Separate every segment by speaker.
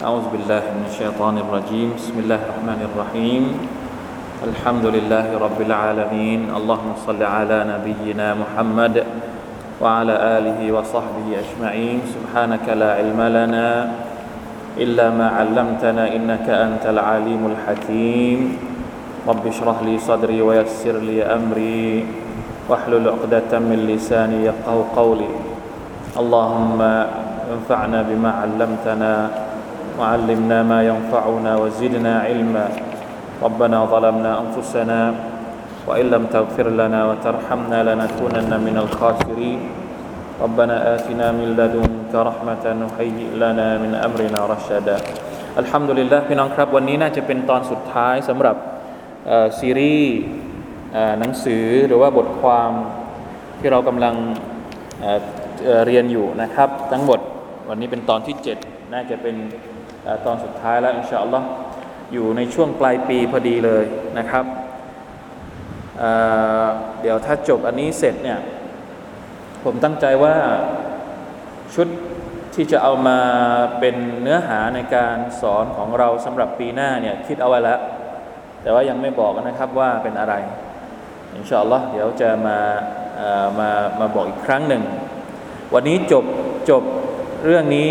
Speaker 1: أعوذ بالله من الشيطان الرجيم. بسم الله الرحمن الرحيم. الحمد لله رب العالمين. اللهم صل على نبينا محمد وعلى آله وصحبه أجمعين. سبحانك لا علم لنا إلا ما علمتنا إنك أنت العليم الحكيم. رب اشرح لي صدري ويسر لي أمري. واحلل عقدة من لساني يفقه قولي. اللهم انفعنا بما علمتنا وعلمنا ما ينفعنا وزدنا علما ربنا ظلمنا أنفسنا وإن لم تغفر لنا وترحمنا لنكونن من الخاسرين ربنا آتنا من لدنك رحمة وهيئ لنا من أمرنا رشدا الحمد لله พี่น้องครับวันนี้น่าจะเป็นตอนสุดท้ายสำหรับเอ่อซีรีส์เอ่อหนังสือหรือว่าบทความที่เรากำลังเอ่อเอ่อเรียนอยู่นะครับ ทั้งหมดวันนี้เป็นตอนที่ 7 น่าจะเป็นเอ่อ ตอนสุดท้ายแล้วอินชาอัลลอฮ์อยู่ในช่วงปลายปีพอดีเลยนะครับเเดี๋ยวถ้าจบอันนี้เสร็จเนี่ย ผมตั้งใจว่าชุดที่จะเอามาเป็นเนื้อหาในการสอนของเราสำหรับปีหน้าเนี่ยคิดเอาไว้แล้ว แต่ว่ายังไม่บอกนะครับว่าเป็นอะไรอินชาอัลลอฮ์เดี๋ยวจะมาเอ่อมามาบอกอีกครั้งหนึ่ง วันนี้จบจบเรื่องนี้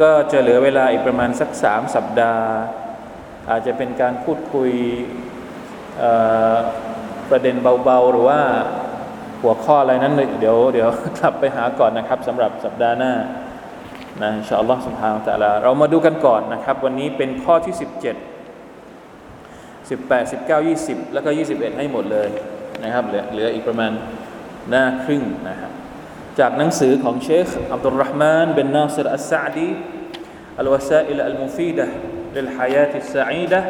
Speaker 1: ก็จะเหลือเวลาอีกประมาณสักสามสัปดาห์ อาจจะเป็นการพูดคุยประเด็นเบาๆ หรือว่าหัวข้ออะไรนั้นเดี๋ยวเดี๋ยวกลับไปหาก่อนนะครับสำหรับสัปดาห์หน้านะอินชาอัลลอฮ์สุบฮานะฮูวตะลาเรามาดูกันก่อนนะครับ วันนี้เป็นข้อที่ 17 18 19 20 แล้วก็ 21 ให้หมดเลยนะครับเหลือเหลืออีกประมาณหน้าครึ่งนะครับ จากหนังสือของเชคอับดุลรห์มานเบนนาซิรอัสซาดีالوسائل المفيدة للحياة السعيدة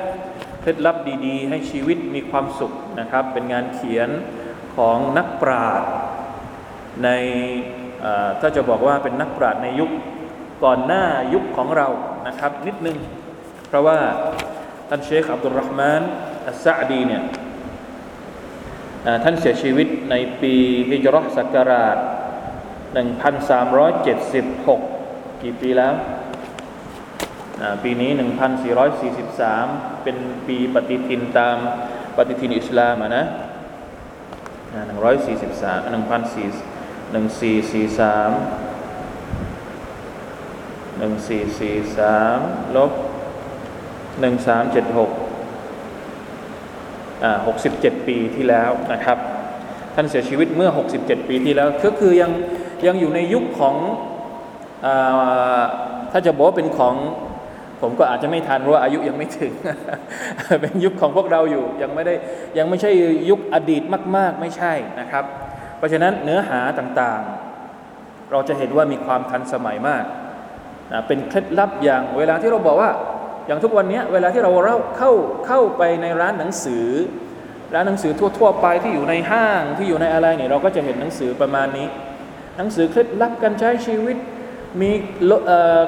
Speaker 1: เคล็ดลับดีๆ ให้ชีวิตมีความสุขนะครับ เป็นงานเขียนของนักปราชญ์ในถ้าจะบอกว่าเป็นนักปราชญ์ในยุคก่อนหน้ายุคของเรานะครับ นิดนึง เพราะว่าท่านเชคอับดุลรห์มานอัสซาดีเนี่ยท่านเสียชีวิตในปีฮิจรัชศักราช 1376กี่ปีแล้วอ่าปีนี้1443เป็นปีปฏิทินตามปฏิทินอิสลามอะนะอ่า143 1443 1443ลบหนึ่งสามเจ็ดหกอ่าหกสิบเจ็ดปีที่แล้วนะครับ ท่านเสียชีวิตเมื่อ 67 ปีที่แล้ว ก็คือยัง ยังอยู่ในยุคของอถ้าจะบอกว่าเป็นของ ผมก็อาจจะไม่ทันเพราะว่าอายุยังไม่ถึง เป็นยุคของพวกเราอยู่ยังไม่ได้ยังไม่ใช่ยุคอดีตมาก ๆ ไม่ใช่นะครับ เพราะฉะนั้นเนื้อหาต่างๆ เราจะเห็นว่ามีความทันสมัยมากนะเป็นเคล็ดลับอย่างเวลาที่เราบอกว่าอย่างทุกวันนี้เวลาที่เราเราเข้าเข้าไปในร้านหนังสือ ร้านหนังสือทั่ว ๆ ไปที่อยู่ในห้างที่อยู่ในอะไรเนี่ยเราก็จะเห็นหนังสือประมาณนี้ หนังสือเคล็ดลับการใช้ชีวิต มี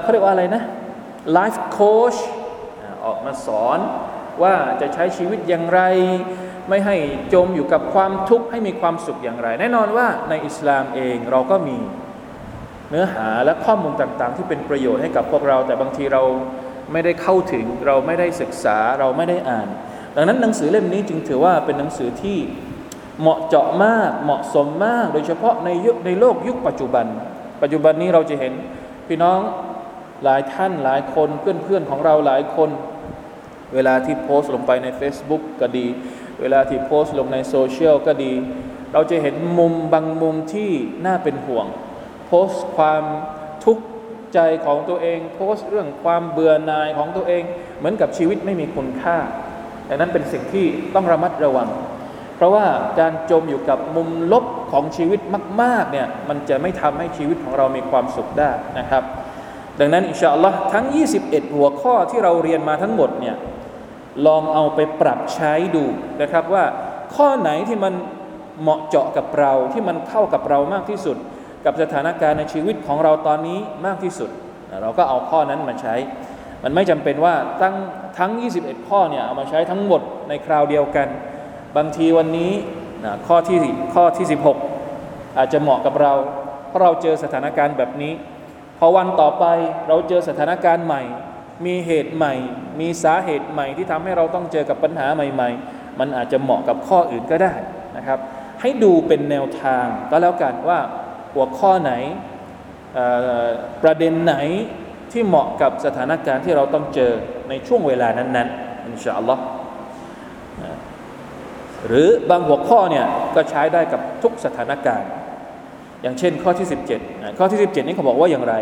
Speaker 1: เขาเรียกว่าอะไรนะไลฟ์โค้ชออกมาสอนว่าจะใช้ชีวิตอย่างไร ไม่ให้จมอยู่กับความทุกข์ให้มีความสุขอย่างไร แน่นอนว่าในอิสลามเองเราก็มีเนื้อหาและข้อมูลต่างๆ ที่เป็นประโยชน์ให้กับพวกเรา แต่บางทีเราไม่ได้เข้าถึงเราไม่ได้ศึกษาเราไม่ได้อ่าน ดังนั้นหนังสือเล่มนี้จึงถือว่าเป็นหนังสือที่ เหมาะเจาะมากเหมาะสมมาก โดยเฉพาะในยุคในโลกยุคปัจจุบัน ปัจจุบันนี้เราจะเห็นพี่น้องหลายท่านหลายคนเพื่อนๆของเราหลายคน เวลาที่โพสต์ลงไปใน Facebook ก็ดี เวลาที่โพสต์ลงในโซเชียลก็ดี เราจะเห็นมุมบางมุมที่น่าเป็นห่วง โพสต์ความทุกข์ใจของตัวเอง โพสต์เรื่องความเบื่อหน่ายของตัวเอง เหมือนกับชีวิตไม่มีคุณค่าดังนั้นเป็นสิ่งที่ต้องระมัดระวัง เพราะว่าการจมอยู่กับมุมลบของชีวิตมากๆเนี่ยมันจะไม่ทำให้ชีวิตของเรามีความสุขได้นะครับ ดังนั้นอินชาอัลลอฮ์ทั้ง 21 หัวข้อที่เราเรียนมาทั้งหมดเนี่ยลองเอาไปปรับใช้ดูนะครับว่าข้อไหนที่มันเหมาะเจาะกับเราที่มันเข้ากับเรามากที่สุด กับสถานการณ์ในชีวิตของเราตอนนี้มากที่สุด เราก็เอาข้อนั้นมาใช้ มันไม่จำเป็นว่าตั้งทั้ง 21 ข้อเนี่ยเอามาใช้ทั้งหมดในคราวเดียวกัน บางทีวันนี้นะข้อที่ข้อที่ 16 อาจจะเหมาะกับเรา เพราะเราเจอสถานการณ์แบบนี้ พอวันต่อไปเราเจอสถานการณ์ใหม่ มีเหตุใหม่ มีสาเหตุใหม่ที่ทำให้เราต้องเจอกับปัญหาใหม่ ๆ มันอาจจะเหมาะกับข้ออื่นก็ได้นะครับ ให้ดูเป็นแนวทางก็แล้วกันว่าหัวข้อไหนประเด็นไหนที่เหมาะกับสถานการณ์ที่เราต้องเจอในช่วงเวลานั้นๆอินชาอัลลอฮ์ หรือบางหัวข้อเนี่ยก็ใช้ได้กับทุกสถานการณ์ อย่างเช่นข้อที่ 17 ข้อที่ 17 นี้เขาบอกว่าอย่างไร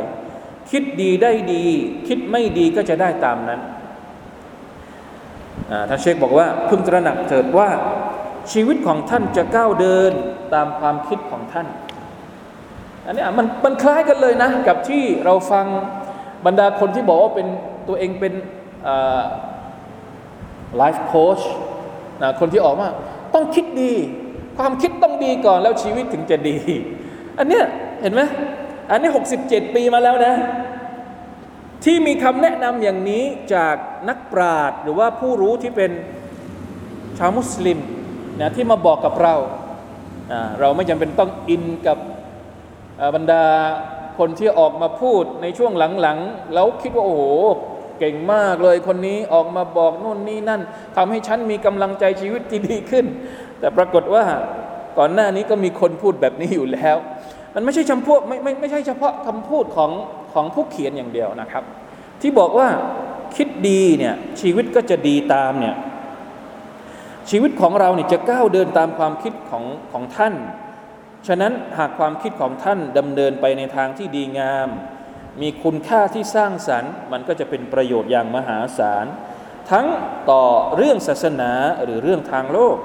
Speaker 1: คิดดีได้ดี คิดไม่ดีก็จะได้ตามนั้นท่านเชคบอกว่าพึงตระหนักเถิดว่าชีวิตของท่านจะก้าวเดินตามความคิดของท่าน อันนี้มันมันคล้ายกันเลยนะ กับที่เราฟังบรรดาคนที่บอกว่าเป็นตัวเองเป็นไลฟ์โค้ชคนที่ออกมา ต้องคิดดี ความคิดต้องดีก่อนแล้วชีวิตถึงจะดี อันเนี้ยเห็นไหมอันนี้ 67 ปีมาแล้วนะ ที่มีคำแนะนำอย่างนี้จากนักปราชญ์หรือว่าผู้รู้ที่เป็นชาวมุสลิมนะที่มาบอกกับเราเราไม่จำเป็นต้องอินกับบรรดาคนที่ออกมาพูดในช่วงหลังๆ แล้วคิดว่าโอ้โห เก่งมากเลยคนนี้ออกมาบอกนู่นนี่นั่นทำให้ฉันมีกำลังใจชีวิตที่ดีขึ้น แต่ปรากฏว่าก่อนหน้านี้ก็มีคนพูดแบบนี้อยู่แล้ว มันไม่ใช่จำพวกไม่ไม่ไม่ใช่เฉพาะคำพูดของของผู้เขียนอย่างเดียวนะครับ ที่บอกว่าคิดดีเนี่ยชีวิตก็จะดีตามเนี่ยชีวิตของเราเนี่ยจะก้าวเดินตามความคิดของของท่าน ฉะนั้นหากความคิดของท่านดำเนินไปในทางที่ดีงาม มีคุณค่าที่สร้างสรรค์ มันก็จะเป็นประโยชน์อย่างมหาศาล ทั้งต่อเรื่องศาสนาหรือเรื่องทางโลก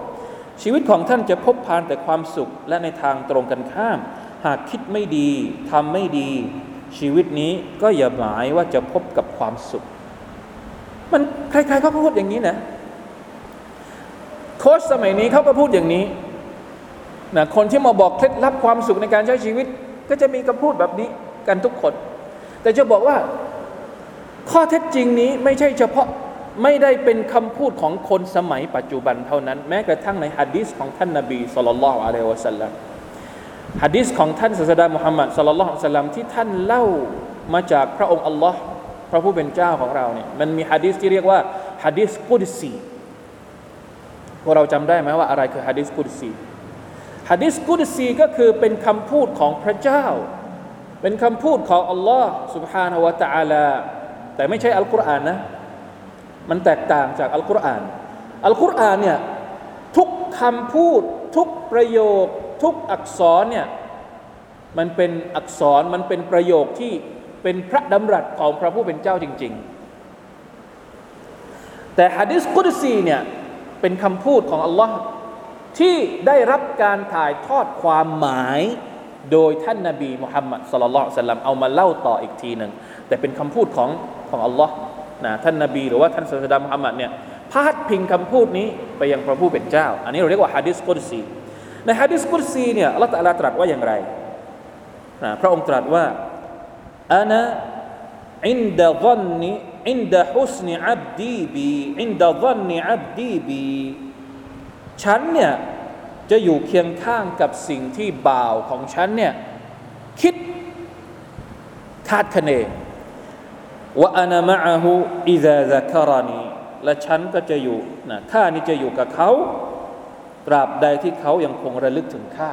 Speaker 1: ชีวิตของท่านจะพบพานแต่ความสุขและในทางตรงกันข้าม หากคิดไม่ดีทำไม่ดี ชีวิตนี้ก็อย่าหมายว่าจะพบกับความสุข มันใครๆเขาพูดอย่างนี้นะโค้ชสมัยนี้เขาก็พูดอย่างนี้นะคนที่มาบอกเคล็ดลับความสุขในการใช้ชีวิต ก็จะมีคำพูดแบบนี้กันทุกคน แต่จะบอกว่าข้อเท็จจริงนี้ไม่ใช่เฉพาะไม่ได้เป็นคำพูดของคนสมัยปัจจุบันเท่านั้น แม้กระทั่งในฮะดีษของท่านนาบีสุลต่านละอะลัยวะสัลลัมฮะดีษของท่านศาสดามุฮัมมัดสุลลัลละสัลลัมที่ท่านเล่ามาจากพระองค์อัลลอฮ์พระผู้เป็นเจ้าของเราเนี่ยมันมีฮะดีษที่เรียกว่าฮะดีษกุดซีพวกเราจำได้ไหมว่าอะไรคือฮะดีษกุดซีฮะดิษกุดซีก็คือเป็นคำพูดของพระเจ้า เป็นคำพูดของอัลลอฮ์ سبحانه และ تعالى แต่ไม่ใช่อัลกุรอานนะ มันแตกต่างจากอัลกุรอาน อัลกุรอานเนี่ยทุกคำพูดทุกประโยค ทุกอักษรเนี่ยมันเป็นอักษรมันเป็นประโยคที่เป็นพระดำรัสของพระผู้เป็นเจ้าจริง ๆ แต่ฮะดิษกุดซีเนี่ยเป็นคำพูดของอัลลอฮ์ที่ได้รับการถ่ายทอดความหมาย โดยท่านนาบีมุฮัมมัดสลลัลสลัมเอามาเล่าต่ออีกทีหนึ่งแต่เป็นคำพูดของของอัลลอฮ์นะท่านนาบีหรือว่าท่านศาสดามุฮัมมัดเนี่ยพาดพิงคำพูดนี้ไปยังพระผู้เป็นเจ้า อันนี้เราเรียกว่าฮะดิษกุดซีในฮะดิษกุดซีเนี่ยอัลลอฮฺตรัสว่าอย่างไรนะพระองค์ตรัสว่าأنا عند ظن عند حسن عبدي بي عند ظن عبدي بيฉันเนี่ย จะอยู่เคียงข้างกับสิ่งที่บ่าวของฉันเนี่ยคิดคาดคะเนوأنا معه إذا ذكرنيและฉันก็จะอยู่นะข้านี่จะอยู่กับเขาตราบใดที่เขายังคงระลึกถึงข้า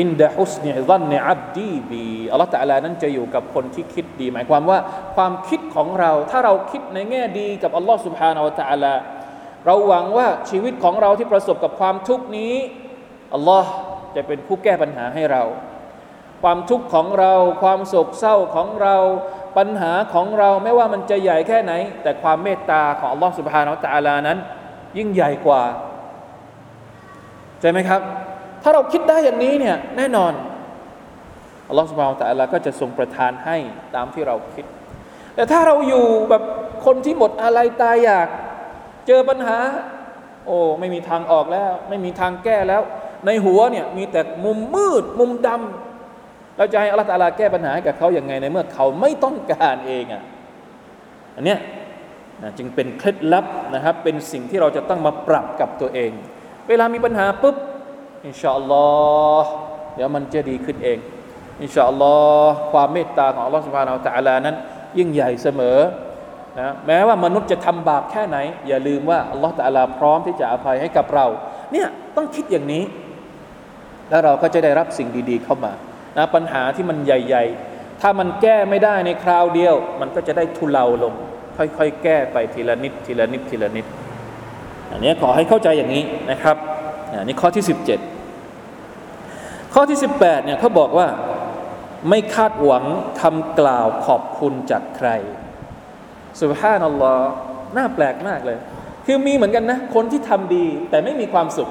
Speaker 1: อินดะฮุสเนี่ยรันเนี่ยอับดีบีอัลลอฮฺตะลานั้นจะอยู่กับคนที่คิดดี หมายความว่าความคิดของเรา ถ้าเราคิดในแง่ดีกับอัลลอฮฺสุบฮานาวะตะลา เราหวังว่าชีวิตของเราที่ประสบกับความทุกข์นี้อัลลอฮ์จะเป็นผู้แก้ปัญหาให้เรา ความทุกข์ของเรา ความโศกเศร้าของเราปัญหาของเราไม่ว่ามันจะใหญ่แค่ไหน แต่ความเมตตาของอัลลอฮ์สุบฮานาอัลตะลานั้น ยิ่งใหญ่กว่าใช่ไหมครับ ถ้าเราคิดได้อย่างนี้เนี่ยแน่นอนอัลลอฮ์สุบฮานาอัลตะลาก็จะทรงประทานให้ตามที่เราคิด แต่ถ้าเราอยู่แบบคนที่หมดอะไรตายอยาก เจอปัญหา โอ้ไม่มีทางออกแล้ว ไม่มีทางแก้แล้ว ในหัวเนี่ยมีแต่มุมมืด มุมดำเราจะให้อัลลอฮฺตาลาแก้ปัญหาให้กับเขาอย่างไงในเมื่อเขาไม่ต้องการเองอะอันเนี้ยนะจึงเป็นเคล็ดลับนะครับ เป็นสิ่งที่เราจะต้องมาปรับกับตัวเอง เวลามีปัญหาปุ๊บอินชาอัลลอฮ์เดี๋ยวมันจะดีขึ้นเอง อินชาอัลลอฮ์ความเมตตาของอัลลอฮ์สุบฮานาอัลตะลานั้น ยิ่งใหญ่เสมอ นะแม้ว่ามนุษย์จะทำบาปแค่ไหน อย่าลืมว่าอัลลอฮฺตะลาพร้อมที่จะอภัยให้กับเรา เนี่ยต้องคิดอย่างนี้ แล้วเราก็จะได้รับสิ่งดีๆเข้ามานะปัญหาที่มันใหญ่ ๆ ถ้ามันแก้ไม่ได้ในคราวเดียว มันก็จะได้ทุเลาลง ค่อยๆ แก้ไปทีละนิด ทีละนิด ทีละนิด อันนี้ขอให้เข้าใจอย่างนี้นะครับอันนี้ข้อที่ 17 ข้อที่ 18เนี่ยเขาบอกว่าไม่คาดหวังคำกล่าวขอบคุณจากใคร สุภาพนัลลอฮ์น่าแปลกมากเลย คือมีเหมือนกันนะ คนที่ทำดีแต่ไม่มีความสุข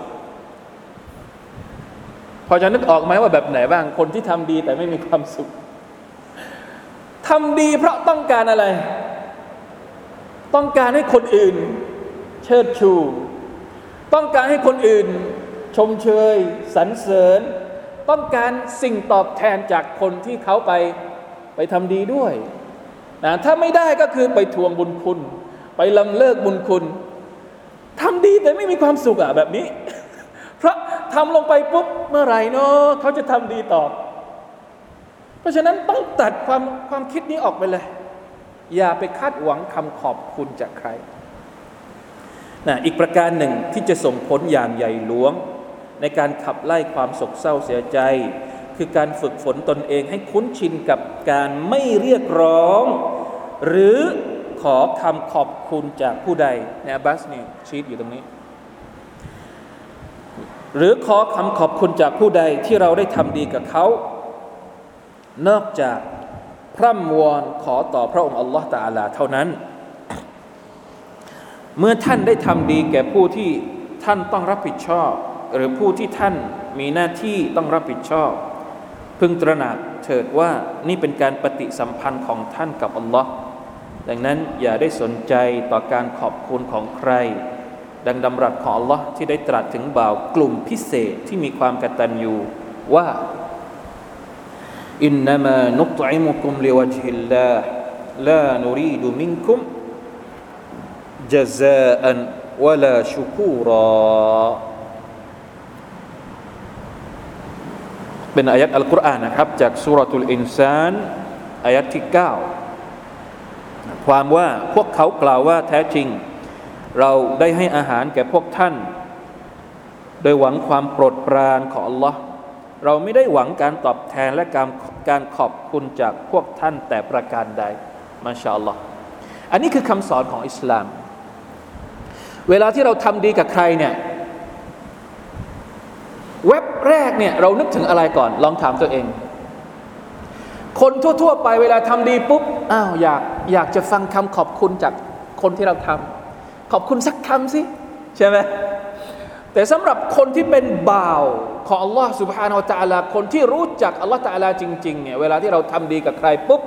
Speaker 1: พอจะนึกออกไหมว่าแบบไหนบ้าง คนที่ทำดีแต่ไม่มีความสุขทำดีเพราะต้องการอะไร ต้องการให้คนอื่น เชิดชู ต้องการให้คนอื่น ชมเชยสรรเสริญ ต้องการสิ่งตอบแทนจากคนที่เขาไปไปทำดีด้วย นะถ้าไม่ได้ก็คือไปทวงบุญคุณ ไปลำเลิกบุญคุณทำดีแต่ไม่มีความสุขอะแบบนี้ เพราะทำลงไปปุ๊บเมื่อไหร่เนาะเขาจะทำดีตอบเพราะฉะนั้นต้องตัดความความคิดนี้ออกไปเลย อย่าไปคาดหวังคำขอบคุณจากใครนะอีกประการหนึ่งที่จะส่งผลอย่างใหญ่หลวง ในการขับไล่ความโศกเศร้าเสียใจ คือการฝึกฝนตนเองให้คุ้นชินกับการไม่เรียกร้อง หรือขอคำขอบคุณจากผู้ใดเนี่ยบัสนี่ชีตอยู่ตรงนี้ หรือขอคำขอบคุณจากผู้ใดที่เราได้ทำดีกับเขา นอกจากพร่ำวอนขอต่อพระองค์อัลลอฮฺตาลาเท่านั้น เมื่อท่านได้ทำดีแก่ผู้ที่ท่านต้องรับผิดชอบ หรือผู้ที่ท่านมีหน้าที่ต้องรับผิดชอบ พึงตระหนักเถิดว่านี่เป็นการปฏิสัมพันธ์ของท่านกับอัลลอฮ์ดังนั้นอย่าได้สนใจต่อการขอบคุณของใคร ดังดำรัสของอัลลอฮ์ที่ได้ตรัสถึงบ่าวกลุ่มพิเศษที่มีความกตัญญูว่าอินนามานุตอิมุกุมลิวจฮิลลาห์ลานุรีดุมินคุมจซาอันวะลาชุกูรา เป็นอายัดอัลกุรอานนะครับ จากสุรทูลอินซานอายัดที่ 9 ความว่าพวกเขากล่าวว่าแท้จริง เราได้ให้อาหารแก่พวกท่าน โดยหวังความโปรดปรานของ Allah เราไม่ได้หวังการตอบแทนและการการขอบคุณจากพวกท่านแต่ประการใดมาชาอัลลอฮ์อันนี้คือคำสอนของอิสลาม เวลาที่เราทำดีกับใครเนี่ย เว็บแรกเนี่ยเรานึกถึงอะไรก่อน ลองถามตัวเอง คนทั่ว ๆ ไปเวลาทำดีปุ๊บอ้าวอยากอยากจะฟังคำขอบคุณจากคนที่เราทำขอบคุณสักคำสิใช่ไหมแต่สำหรับคนที่เป็นบ่าวของอัลลอฮ์สุบฮานาอัลตะลาคนที่รู้จักอัลลอฮ์ตะลาจริงๆเนี่ยเวลาที่เราทำดีกับใครปุ๊บ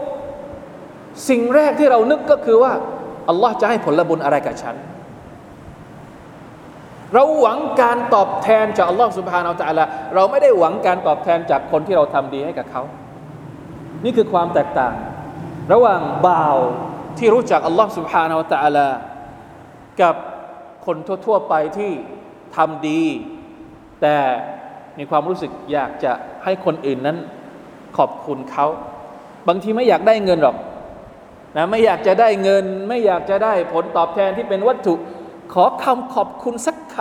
Speaker 1: สิ่งแรกที่เรานึกก็คือว่าอัลลอฮ์จะให้ผลบุญอะไรกับฉัน เราหวังการตอบแทนจากอัลลอฮ์สุบฮานาอัลตะลาเราไม่ได้หวังการตอบแทนจากคนที่เราทำดีให้กับเขา นี่คือความแตกต่าง ระหว่างบ่าวที่รู้จักอัลลอฮ์สุบฮานาอัลตะลากับคนทั่วๆไปที่ทำดี แต่มีความรู้สึกอยากจะให้คนอื่นนั้นขอบคุณเขา บางทีไม่อยากได้เงินหรอกนะไม่อยากจะได้เงิน ไม่อยากจะได้ผลตอบแทนที่เป็นวัตถุ ขอคำขอบคุณสักค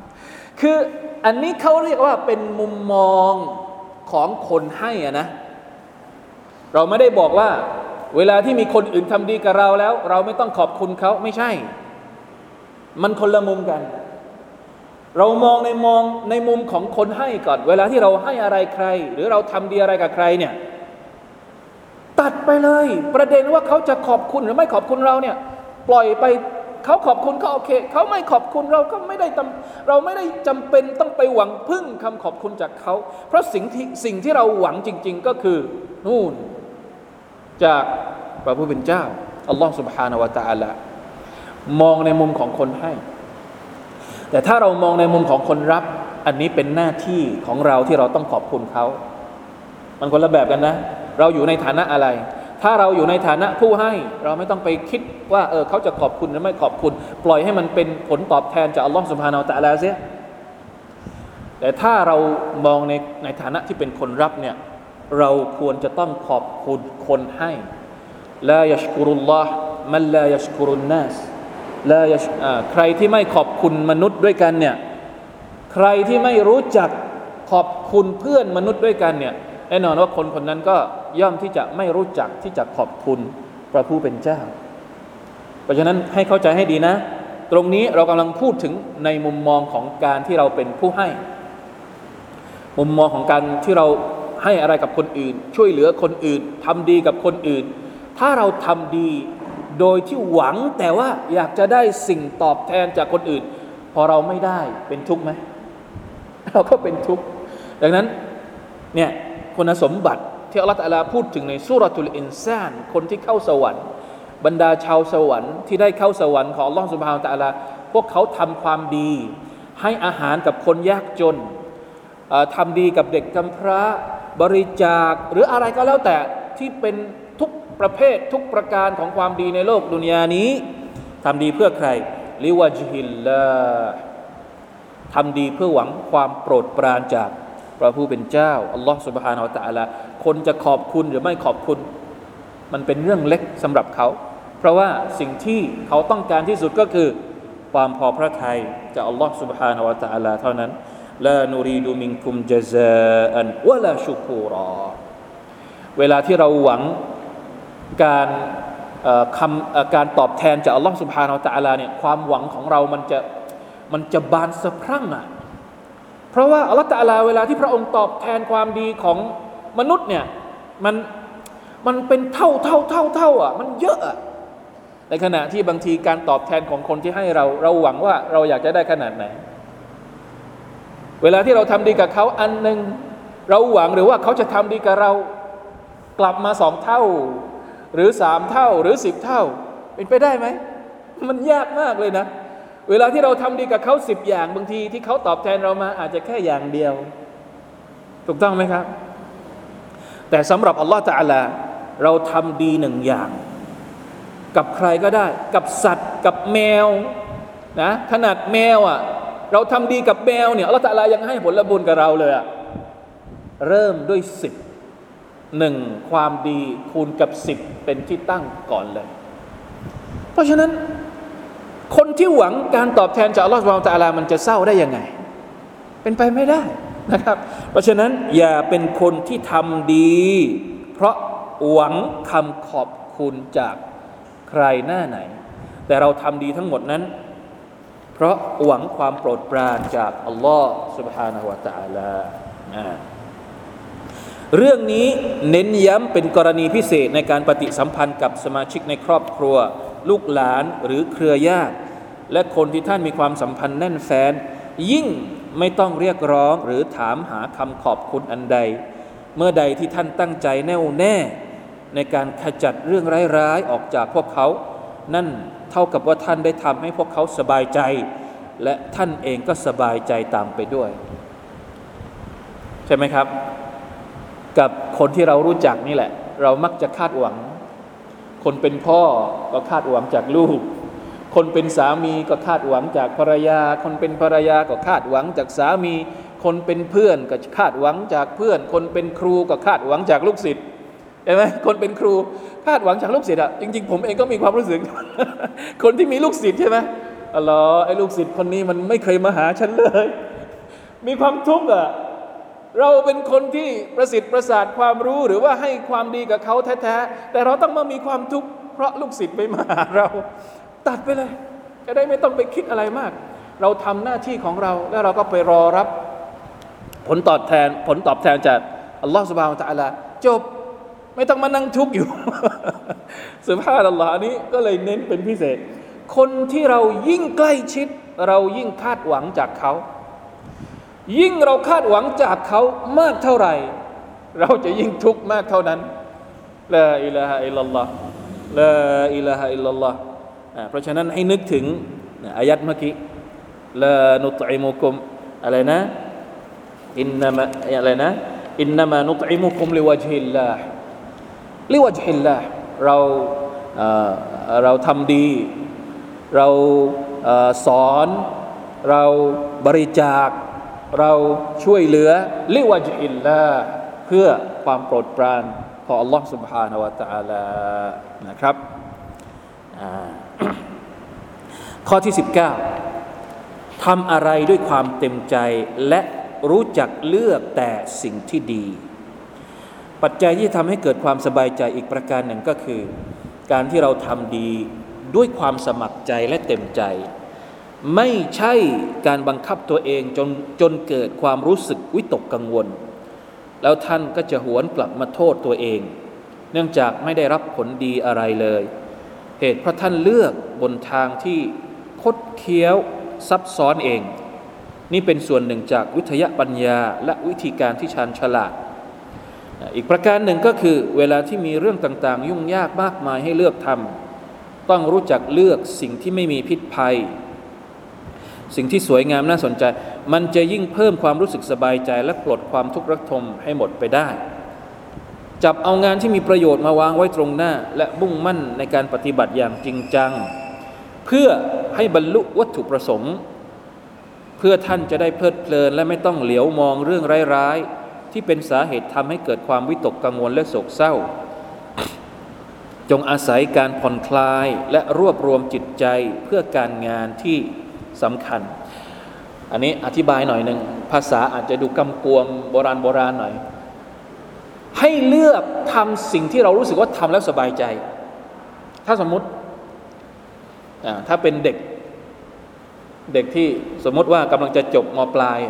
Speaker 1: ำคืออันนี้เขาเรียกว่าเป็นมุมมองของคนให้อะนะ เราไม่ได้บอกว่า เวลาที่มีคนอื่นทำดีกับเราแล้ว เราไม่ต้องขอบคุณเขาไม่ใช่ มันคนละมุมกัน เรามองในมองในมุมของคนให้ก่อน เวลาที่เราให้อะไรใคร หรือเราทำดีอะไรกับใครเนี่ยตัดไปเลย ประเด็นว่าเขาจะขอบคุณหรือไม่ขอบคุณเราเนี่ย ปล่อยไป เขาขอบคุณเขาโอเคเขาไม่ขอบคุณเราก็ไม่ได้เราไม่ได้จำเป็นต้องไปหวังพึ่งคำขอบคุณจากเขา เพราะสิ่งที่สิ่งที่เราหวังจริง ๆ ก็คือนู่น จากพระผู้เป็นเจ้าอัลลอฮฺ سبحانه และ تعالى มองในมุมของคนให้แต่ถ้าเรามองในมุมของคนรับ อันนี้เป็นหน้าที่ของเราที่เราต้องขอบคุณเขา มันคนละแบบกันนะ เราอยู่ในฐานะอะไร ถ้าเราอยู่ในฐานะผู้ให้เราไม่ต้องไปคิดว่าเออเขาจะขอบคุณหรือไม่ขอบคุณ ปล่อยให้มันเป็นผลตอบแทนจากอัลลอฮฺสุบฮานาอัลตะลาเสียแต่ถ้าเรามองในในฐานะที่เป็นคนรับเนี่ยเราควรจะต้องขอบคุณคนให้ลายชกุรุลลอฮ์มันลายชกุรุนนัสลายชใครที่ไม่ขอบคุณมนุษย์ด้วยกันเนี่ยใครที่ไม่รู้จักขอบคุณเพื่อนมนุษย์ด้วยกันเนี่ยแน่นอนว่าคนคนนั้นก็ ย่อมที่จะไม่รู้จักที่จะขอบคุณพระผู้เป็นเจ้า เพราะฉะนั้นให้เข้าใจให้ดีนะ ตรงนี้เรากำลังพูดถึงในมุมมองของการที่เราเป็นผู้ให้ มุมมองของการที่เราให้อะไรกับคนอื่น ช่วยเหลือคนอื่นทำดีกับคนอื่น ถ้าเราทำดีโดยที่หวังแต่ว่าอยากจะได้สิ่งตอบแทนจากคนอื่น พอเราไม่ได้เป็นทุกข์ไหมเราก็เป็นทุกข์ดังนั้นเนี่ยคุณสมบัติ ที่อัลลอฮฺพูดถึงในสุรทูลอินซานคนที่เข้าสวรรค์ บรรดาชาวสวรรค์ที่ได้เข้าสวรรค์ของอัลลอฮฺสุบฮาวตะลาพวกเขาทำความดี ให้อาหารกับคนยากจนทำดีกับเด็กกำพร้าบริจาค หรืออะไรก็แล้วแต่ที่เป็นทุกประเภททุกประการของความดีในโลกดุนยานี้ทำดีเพื่อใครลิวะจิลลาทำดีเพื่อหวังความโปรดปรานจากพระผู้เป็นเจ้าอัลลอฮฺสุบฮานาอัลตะลา คนจะขอบคุณหรือไม่ขอบคุณ มันเป็นเรื่องเล็กสำหรับเขา เพราะว่าสิ่งที่เขาต้องการที่สุดก็คือ ความพอพระทัยจากอัลลอฮฺสุบฮานาอัลตะลาเท่านั้นลานูรีดูมิงคุมจาซาอันวะลาชุคูรอเวลาที่เราหวังการคำการตอบแทนจากอัลลอฮฺสุบฮานาอัลตะลาเนี่ยความหวังของเรามันจะมันจะบานสะพรั่งอะเพราะว่าอัลลอฮฺตะลาเวลาที่พระองค์ตอบแทนความดีของ มนุษย์เนี่ยมันมันเป็นเท่าเท่าเท่าเท่าอะมันเยอะอะในขณะที่บางทีการตอบแทนของคนที่ให้เราเราหวังว่าเราอยากจะได้ขนาดไหน เวลาที่เราทำดีกับเขาอันหนึ่งเราหวังหรือว่าเขาจะทำดีกับเรา กลับมาสองเท่า หรือสามเท่าหรือสิบเท่า เป็นไปได้ไหมมันยากมากเลยนะ เวลาที่เราทำดีกับเขาสิบอย่างบางทีที่เขาตอบแทนเรามาอาจจะแค่อย่างเดียว ถูกต้องไหมครับ แต่สำหรับอัลลอฮฺตะลาเราทำดีหนึ่งอย่าง กับใครก็ได้ กับสัตว์กับแมวนะขนาดแมวอะเราทำดีกับแมวเนี่ยอัลลอฮฺตะลายังให้ผลบุญกับเราเลยอะเริ่มด้วยสิบหนึ่งความดีคูณกับสิบเป็นที่ตั้งก่อนเลย เพราะฉะนั้นคนที่หวังการตอบแทนจากอัลลอฮฺสุบานตะลามันจะเศร้าได้ยังไง เป็นไปไม่ได้ นะครับ เพราะฉะนั้นอย่าเป็นคนที่ทำดี เพราะหวังคำขอบคุณจากใครหน้าไหน แต่เราทำดีทั้งหมดนั้น เพราะหวังความโปรดปรานจากอัลลอฮฺ سبحانه และ تعالى เรื่องนี้เน้นย้ำเป็นกรณีพิเศษในการปฏิสัมพันธ์กับสมาชิกในครอบครัวลูกหลานหรือเครือญาติและคนที่ท่านมีความสัมพันธ์แน่นแฟ้นยิ่ง ไม่ต้องเรียกร้องหรือถามหาคำขอบคุณอันใด เมื่อใดที่ท่านตั้งใจแน่วแน่ ในการขจัดเรื่องร้ายๆออกจากพวกเขา นั่นเท่ากับว่าท่านได้ทำให้พวกเขาสบายใจ และท่านเองก็สบายใจตามไปด้วย ใช่ไหมครับ กับคนที่เรารู้จักนี่แหละ เรามักจะคาดหวัง คนเป็นพ่อก็คาดหวังจากลูก คนเป็นสามีก็คาดหวังจากภรรยา คนเป็นภรรยาก็คาดหวังจากสามี คนเป็นเพื่อนก็คาดหวังจากเพื่อน คนเป็นครูก็คาดหวังจากลูกศิษย์ใช่ไหมคนเป็นครูคาดหวังจากลูกศิษย์อะจริงๆ ผมเองก็มีความรู้สึก คนที่มีลูกศิษย์ใช่ไหมอ๋อไอ้ลูกศิษย์คนนี้มันไม่เคยมาหาฉันเลย มีความทุกข์อะเราเป็นคนที่ประสิทธิ์ประสาทความรู้หรือว่าให้ความดีกับเขาแท้ๆแต่เราต้องมามีความทุกข์เพราะลูกศิษย์ไม่มาเรา ตัดไปเลย จะได้ไม่ต้องไปคิดอะไรมาก เราทำหน้าที่ของเรา แล้วเราก็ไปรอรับ ผลตอบแทนผลตอบแทนจากอัลลอฮฺสุบฮานตะอัลาจบไม่ต้องมานั่งทุกข์อยู่สุบฮานัลลอฮ์อันนี้ก็เลยเน้นเป็นพิเศษ คนที่เรายิ่งใกล้ชิด เรายิ่งคาดหวังจากเขา ยิ่งเราคาดหวังจากเขามากเท่าไหร่ เราจะยิ่งทุกข์มากเท่านั้นลาอิลาฮะอิลลัลลอฮ์ลาอิลาฮะอิลลัลลอฮ์ เพราะฉะนั้นให้นึกถึงอายัดเมื่อกี้ลานุตอิมุกุมอะไรนะอินนามะอะไรนะอินนามะนุตอิมุกุมลิวะจฮิลลาห์ลิวะจฮิลลาห์เราเราทำดี เราสอน เราบริจาค เราช่วยเหลือลิวะจฮิลลาห์เพื่อความโปรดปรานของ Allah Subhanahu wa Taala นะครับ อ่า ข้อที่ 19ทำอะไรด้วยความเต็มใจและรู้จักเลือกแต่สิ่งที่ดี ปัจจัยที่ทำให้เกิดความสบายใจอีกประการหนึ่งก็คือ การที่เราทำดีด้วยความสมัครใจและเต็มใจ ไม่ใช่การบังคับตัวเองจนจนเกิดความรู้สึกวิตกกังวล แล้วท่านก็จะหวนกลับมาโทษตัวเอง เนื่องจากไม่ได้รับผลดีอะไรเลย ตุเพราะท่านเลือกบนทางที่คดเคี้ยวซับซ้อนเอง นี่เป็นส่วนหนึ่งจากวิทยาปัญญาและวิธีการที่ชาญฉลาด อีกประการหนึ่งก็คือเวลาที่มีเรื่องต่างๆ ยุ่งยากมากมายให้เลือกทำต้องรู้จักเลือกสิ่งที่ไม่มีพิษภัย สิ่งที่สวยงามน่าสนใจ มันจะยิ่งเพิ่มความรู้สึกสบายใจและปลดความทุกข์ระทมให้หมดไปได้ จับเอางานที่มีประโยชน์มาวางไว้ตรงหน้า และมุ่งมั่นในการปฏิบัติอย่างจริงจัง เพื่อให้บรรลุวัตถุประสงค์ เพื่อท่านจะได้เพลิดเพลิน และไม่ต้องเหลียวมองเรื่องร้ายๆ ที่เป็นสาเหตุทำให้เกิดความวิตกกังวลและโศกเศร้า จงอาศัยการผ่อนคลายและรวบรวมจิตใจเพื่อการงานที่สำคัญ อันนี้อธิบายหน่อยหนึ่งภาษาอาจจะดูกำกวมโบราณโบราณหน่อย ให้เลือกทำสิ่งที่เรารู้สึกว่าทำแล้วสบายใจ ถ้าสมมติถ้าเป็นเด็ก เด็กที่สมมติว่ากำลังจะจบมปลาย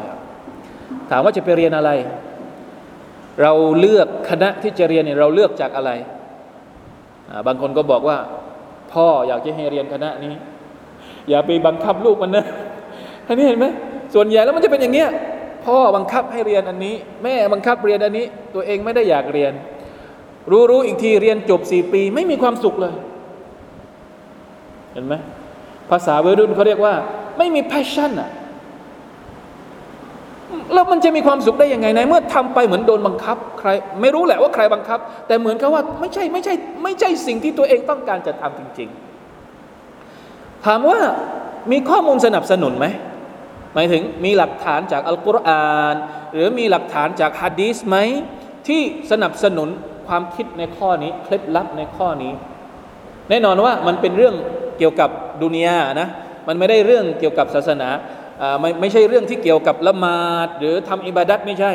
Speaker 1: ถามว่าจะไปเรียนอะไร เราเลือกคณะที่จะเรียนเนี่ยเราเลือกจากอะไร บางคนก็บอกว่า พ่ออยากจะให้เรียนคณะนี้ อย่าไปบังคับลูกมันนะท่านนี้เห็นไหมส่วนใหญ่แล้วมันจะเป็นอย่างเนี้ย พ่อบังคับให้เรียนอันนี้ แม่บังคับเรียนอันนี้ ตัวเองไม่ได้อยากเรียน รู้รู้อีกทีเรียนจบสี่ปี ไม่มีความสุขเลย เห็นไหมภาษาวัยรุ่นเขาเรียกว่า ไม่มี passion อะแล้วมันจะมีความสุขได้ยังไงในเมื่อทำไปเหมือนโดนบังคับ ใคร ไม่รู้แหละว่าใครบังคับ แต่เหมือนกับว่าไม่ใช่ไม่ใช่ไม่ใช่สิ่งที่ตัวเองต้องการจะทำจริง ๆ ถามว่ามีข้อมูลสนับสนุนไหม หมายถึงมีหลักฐานจากอัลกุรอาน หรือมีหลักฐานจากฮะดีสไหมที่สนับสนุนความคิดในข้อนี้เคล็ดลับในข้อนี้ แน่นอนว่ามันเป็นเรื่องเกี่ยวกับดุนยานะมันไม่ได้เรื่องเกี่ยวกับศาสนาไม่ไม่ใช่เรื่องที่เกี่ยวกับละหมาด หรือทำอิบาดัตไม่ใช่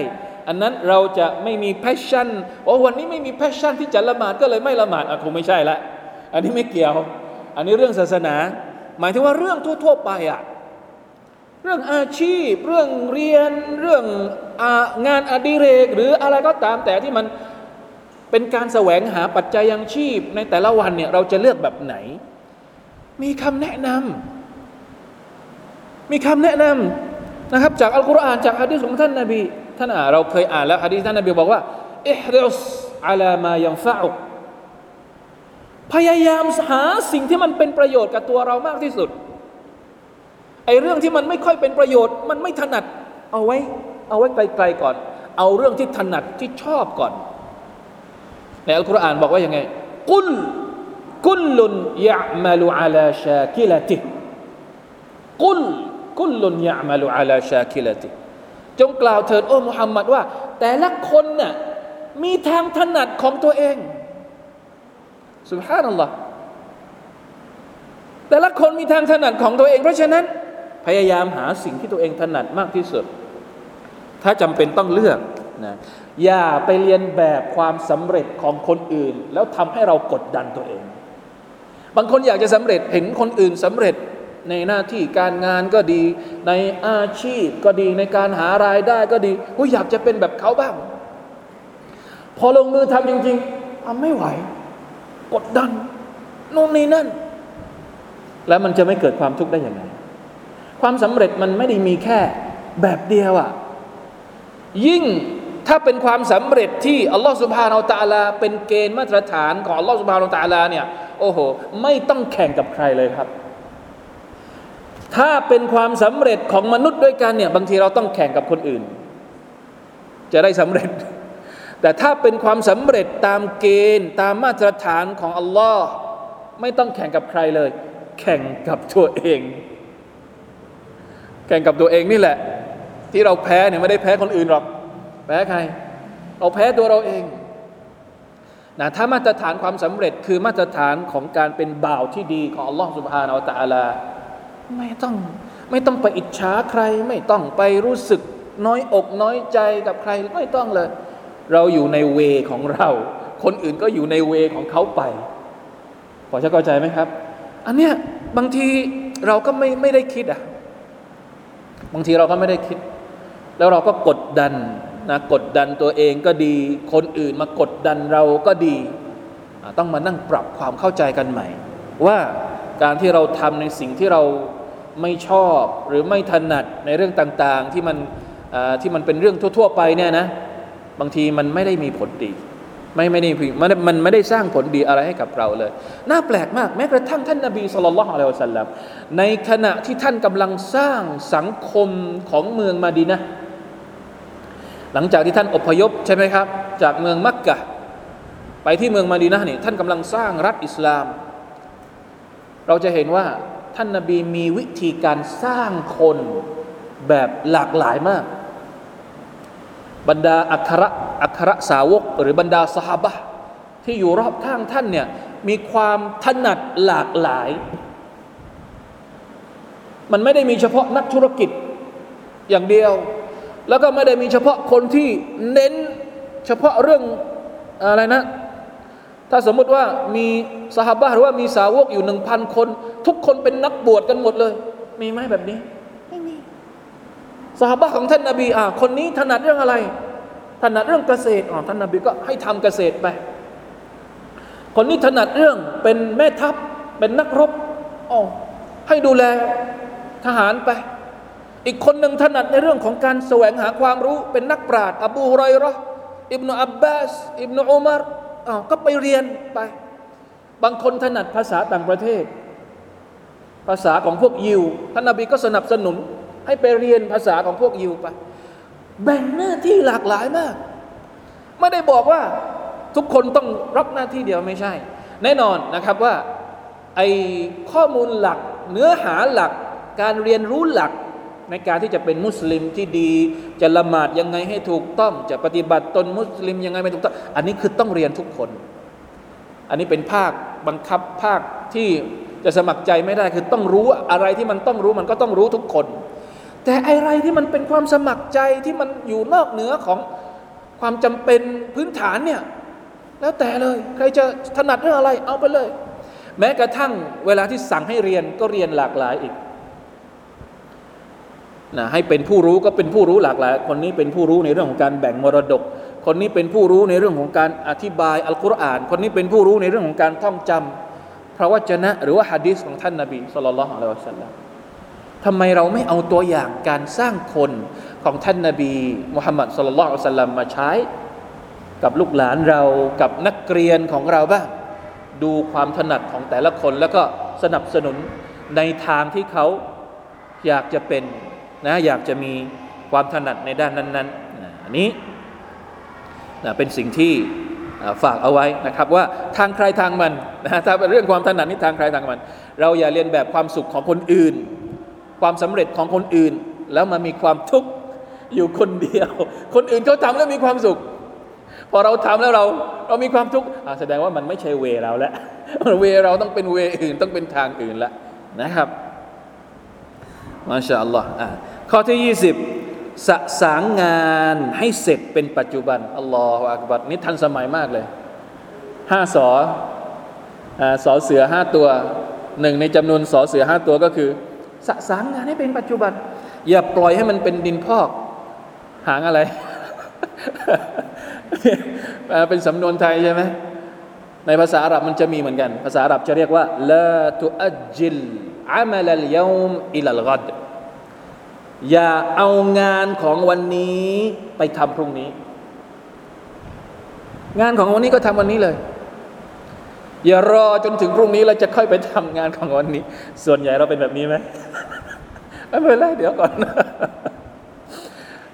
Speaker 1: อันนั้นเราจะไม่มี passion โอ้วันนี้ไม่มี passion ที่จะละหมาดก็เลยไม่ละหมาดอะคงไม่ใช่ละอันนี้ไม่เกี่ยว อันนี้เรื่องศาสนา หมายถึงว่าเรื่องทั่ว ๆ ไปอะ เรื่องอาชีพ เรื่องเรียน เรื่องงานอดิเรก หรืออะไรก็ตามแต่ที่มันเป็นการแสวงหาปัจจัยยังชีพ ในแต่ละวันเนี่ยเราจะเลือกแบบไหน มีคำแนะนำมีคำแนะนำนะครับ จากอัลกุรอานจากฮะดีษของท่านนาบีท่านอ่าเราเคยอ่านแล้วฮะดีษท่านนาบีบอกว่าอิฮริสอาลามายังฟะอุพยายามหาสิ่งที่มันเป็นประโยชน์กับตัวเรามากที่สุด ไอ้เรื่องที่มันไม่ค่อยเป็นประโยชน์ มันไม่ถนัด เอาไว้ เอาไว้ไกลๆก่อน เอาเรื่องที่ถนัดที่ชอบก่อน ในอัลกุรอานบอกว่ายังไง กุลกุลลุนยะมาลุอาลาชาคิลติกุลกุลลุนยะมาลุอาลาชาคิลติจงกล่าวเถิดโอ้มุฮัมมัดว่า แต่ละคนน่ะมีทางถนัดของตัวเองสุบฮานัลลอฮ์แต่ละคนมีทางถนัดของตัวเอง เพราะฉะนั้น พยายามหาสิ่งที่ตัวเองถนัดมากที่สุด ถ้าจำเป็นต้องเลือกนะอย่าไปเรียนแบบความสำเร็จของคนอื่น แล้วทำให้เรากดดันตัวเอง บางคนอยากจะสำเร็จเห็นคนอื่นสำเร็จในหน้าที่การงานก็ดี ในอาชีพก็ดีในการหารายได้ก็ดีก็อยากจะเป็นแบบเขาบ้าง พอลงมือทำจริงๆทำไม่ไหว กดดันนู่นนี่นั่น แล้วมันจะไม่เกิดความทุกข์ได้อยังไง ความสำเร็จมันไม่ได้มีแค่แบบเดียวอะยิ่งถ้าเป็นความสำเร็จที่อัลลอฮฺสุบฮานาอัลตะลาเป็นเกณฑ์มาตรฐานของอัลลอฮฺสุบฮานาอัลตะลาเนี่ยโอ้โห ไม่ต้องแข่งกับใครเลยครับ ถ้าเป็นความสำเร็จของมนุษย์ด้วยกันเนี่ยบางทีเราต้องแข่งกับคนอื่น จะได้สำเร็จ แต่ถ้าเป็นความสำเร็จตามเกณฑ์ตามมาตรฐานของอัลลอฮ์ไม่ต้องแข่งกับใครเลย แข่งกับตัวเอง แข่งกับตัวเองนี่แหละ ที่เราแพ้เนี่ยไม่ได้แพ้คนอื่นหรอกแพ้ใคร เราแพ้ตัวเราเองนะถ้ามาตรฐานความสำเร็จคือมาตรฐานของการเป็นบ่าวที่ดีของอัลลอฮฺสุบฮานาอัลตะอาลาไม่ต้องไม่ต้องไปอิจฉาใคร ไม่ต้องไปรู้สึกน้อยอกน้อยใจกับใครไม่ต้องเลย เราอยู่ในเวของเรา คนอื่นก็อยู่ในเวของเขาไปพอจะเข้าใจไหมครับ อันเนี้ยบางทีเราก็ไม่ไม่ได้คิดอะ บางทีเราก็ไม่ได้คิด แล้วเราก็กดดันนะกดดันตัวเองก็ดี คนอื่นมากดดันเราก็ดี ต้องมานั่งปรับความเข้าใจกันใหม่ ว่าการที่เราทำในสิ่งที่เราไม่ชอบหรือไม่ถนัดในเรื่องต่างๆ ที่มันที่มันเป็นเรื่องทั่ว ๆ ไปเนี่ยนะบางทีมันไม่ได้มีผลดี ไม่ไม่ได้มันมันไม่ได้สร้างผลดีอะไรให้กับเราเลย น่าแปลกมากแม้กระทั่งท่านนบีสุลต่านละฮ์อะลัยฮิสัลลัมในขณะที่ท่านกำลังสร้างสังคมของเมืองมาดีนะหลังจากที่ท่านอพยพใช่ไหมครับ จากเมืองมักกะไปที่เมืองมาดีนะนี่ท่านกำลังสร้างรัฐอิสลาม เราจะเห็นว่าท่านนาบีมีวิธีการสร้างคนแบบหลากหลายมาก บรรดาอัครอัครสาวก หรือบรรดาสหบะที่อยู่รอบข้างท่านเนี่ยมีความถนัดหลากหลาย มันไม่ได้มีเฉพาะนักธุรกิจอย่างเดียว แล้วก็ไม่ได้มีเฉพาะคนที่เน้นเฉพาะเรื่องอะไรนะ ถ้าสมมุติว่ามีสหบะหรือว่ามีสาวกอยู่หนึ่งพันคน ทุกคนเป็นนักบวชกันหมดเลย มีไหมแบบนี้ สหบะของท่านนาบีอ่าคนนี้ถนัดเรื่องอะไร ถนัดเรื่องเกษตรอ๋อท่านนาบีก็ให้ทำเกษตรไป คนนี้ถนัดเรื่องเป็นแม่ทัพเป็นนักรบอ๋อให้ดูแลทหารไป อีกคนหนึ่งถนัดในเรื่องของการแสวงหาความรู้เป็นนักปราชญ์อบูฮุไรรออิบนาอับบาสอิบนาอุมารอ้าวก็ไปเรียนไป บางคนถนัดภาษาต่างประเทศ ภาษาของพวกยิวท่านนบีก็สนับสนุน ให้ไปเรียนภาษาของพวกยิวไป แบ่งหน้าที่หลากหลายมาก ไม่ได้บอกว่าทุกคนต้องรับหน้าที่เดียวไม่ใช่ แน่นอนนะครับว่าไอข้อมูลหลักเนื้อหาหลักการเรียนรู้หลักในการที่จะเป็นมุสลิมที่ดี จะละหมาดยังไงให้ถูกต้อง จะปฏิบัติตนมุสลิมยังไงไม่ถูกต้อง อันนี้คือต้องเรียนทุกคน อันนี้เป็นภาคบังคับภาคที่จะสมัครใจไม่ได้คือต้องรู้อะไรที่มันต้องรู้มันก็ต้องรู้ทุกคน แต่อะไรที่มันเป็นความสมัครใจที่มันอยู่นอกเหนือของความจำเป็นพื้นฐานเนี่ยแล้วแต่เลย ใครจะถนัดเรื่องอะไรเอาไปเลย แม้กระทั่งเวลาที่สั่งให้เรียนก็เรียนหลากหลายอีกนะให้เป็นผู้รู้ก็เป็นผู้รู้หลากหลาย คนนี้เป็นผู้รู้ในเรื่องของการแบ่งมรดก คนนี้เป็นผู้รู้ในเรื่องของการอธิบายอัลกุรอาน คนนี้เป็นผู้รู้ในเรื่องของการท่องจำพระวจนะ หรือว่าฮะดีษของท่านนาบีสุลต่านละฮ์อะลัยฮิวสัลลัม ทำไมเราไม่เอาตัวอย่างการสร้างคนของท่านนาบีมุฮัมมัดสุลลัลอฮุสัลลัมมาใช้ กับลูกหลานเรากับนักเรียนของเราบ้างดูความถนัดของแต่ละคนแล้วก็สนับสนุนในทางที่เขาอยากจะเป็นนะอยากจะมีความถนัดในด้านนั้นๆนะอันนี้นะเป็นสิ่งที่ฝากเอาไว้นะครับ ว่าทางใครทางมันนะถ้าเป็นเรื่องความถนัดนี่ทางใครทางมัน เราอย่าเรียนแบบความสุขของคนอื่น ความสำเร็จของคนอื่น แล้วมามีความทุกข์อยู่คนเดียว คนอื่นเขาทำแล้วมีความสุข พอเราทำแล้วเราเรามีความทุกข์แสดงว่ามันไม่ใช่เวเราแล้วเวเราต้องเป็นเวอื่นต้องเป็นทางอื่นแล้วนะครับมาชาอัลลอฮ์ข้อที่ 20สสางงานให้เสร็จเป็นปัจจุบันอัลลอฮฺอักบัดนี่ทันสมัยมากเลยห้าสอสอเสือห้าตัวหนึ่งในจำนวนสอเสือห้าตัวก็คือ สสางงานให้เป็นปัจจุบัน อย่าปล่อยให้มันเป็นดินพอก หางอะไร เป็นสำนวนไทยใช่ไหมในภาษาอาหรับมันจะมีเหมือนกัน ภาษาอาหรับจะเรียกว่าละตุอัจจิลอามัลลยมอิลลกัดอย่าเอางานของวันนี้ไปทำพรุ่งนี้ งานของวันนี้ก็ทำวันนี้เลย อย่ารอจนถึงพรุ่งนี้เราจะค่อยไปทำงานของวันนี้ ส่วนใหญ่เราเป็นแบบนี้ไหมไม่เป็นไรเดี๋ยวก่อน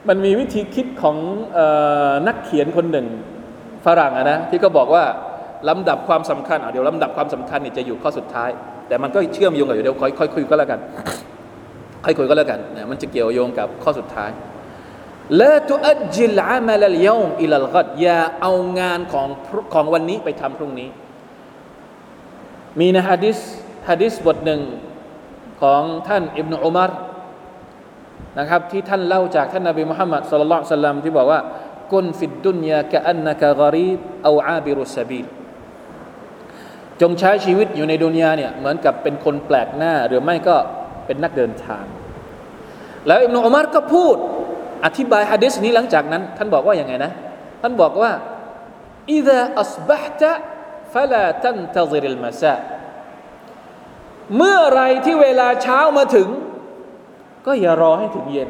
Speaker 1: มันมีวิธีคิดของออนักเขียนคนหนึ่งฝรั่งะนะ ที่ก็บอกว่าลำดับความสำคัญเดี๋ยวลำดับความสำคัญนี่จะอยู่ข้อสุดท้าย แต่มันก็เชื่อมโยงกันอยู่เดี๋ยวค่อยค่อยคุยก็แล้วกันค่อยคุยก็แล้วกันนะมันจะเกี่ยวโยงกับข้อสุดท้ายละตุอัจจิลอามัลลยอมอิลลกัดอย่าเอางานของของวันนี้ไปทำพรุ่งนี้ มีในฮะดิษฮะดิษบทหนึ่งของท่านอิบนุอุมารนะครับที่ท่านเล่าจากท่านนบีมุฮัมมัดสุลลัลสัลลัมที่บอกว่ากุนฟิดดุนยากะอันนักกรีบเอาอาบิรุสบีลจงใช้ชีวิตอยู่ในดุนยาเนี่ยเหมือนกับเป็นคนแปลกหน้าหรือไม่ก็เป็นนักเดินทาง แล้วอิบนุอุมารก็พูดอธิบายฮะดิษนี้หลังจากนั้น ท่านบอกว่าอย่างไงนะ ท่านบอกว่า ฟลาตันตซิริลมาซาเมื่อไรที่เวลาเช้ามาถึง ก็อย่ารอให้ถึงเย็น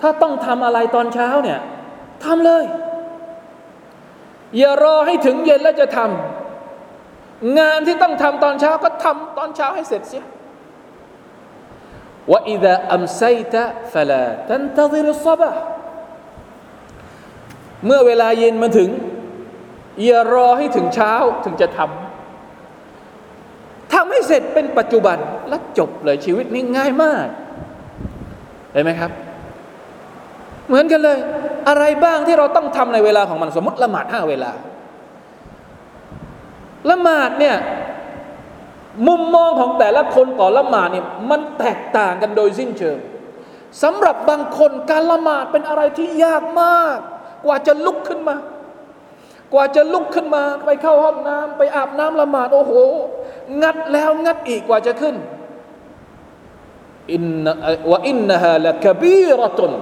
Speaker 1: ถ้าต้องทำอะไรตอนเช้าเนี่ยทำเลย อย่ารอให้ถึงเย็นแล้วจะทำงานที่ต้องทำตอนเช้าก็ทำตอนเช้าให้เสร็จเสียว่าอิดะอัมไซตะฟลาตันตซิริลซบะเมื่อเวลาเย็นมาถึง อย่ารอให้ถึงเช้าถึงจะทำทำให้เสร็จเป็นปัจจุบันแล้วจบเลยชีวิตนี้ง่ายมากเห็นไหมครับ เหมือนกันเลย อะไรบ้างที่เราต้องทำในเวลาของมันสมมติละหมาดห้าเวลาละหมาดเนี่ยมุมมองของแต่ละคนต่อละหมาดเนี่ยมันแตกต่างกันโดยสิ้นเชิงสำหรับบางคนการละหมาดเป็นอะไรที่ยากมาก กว่าจะลุกขึ้นมา กว่าจะลุกขึ้นมาไปเข้าห้องน้ำไปอาบน้ำละหมาดโอ้โห งัดแล้วงัดอีกกว่าจะขึ้นอินวะอินนะฮะละกบีรตุน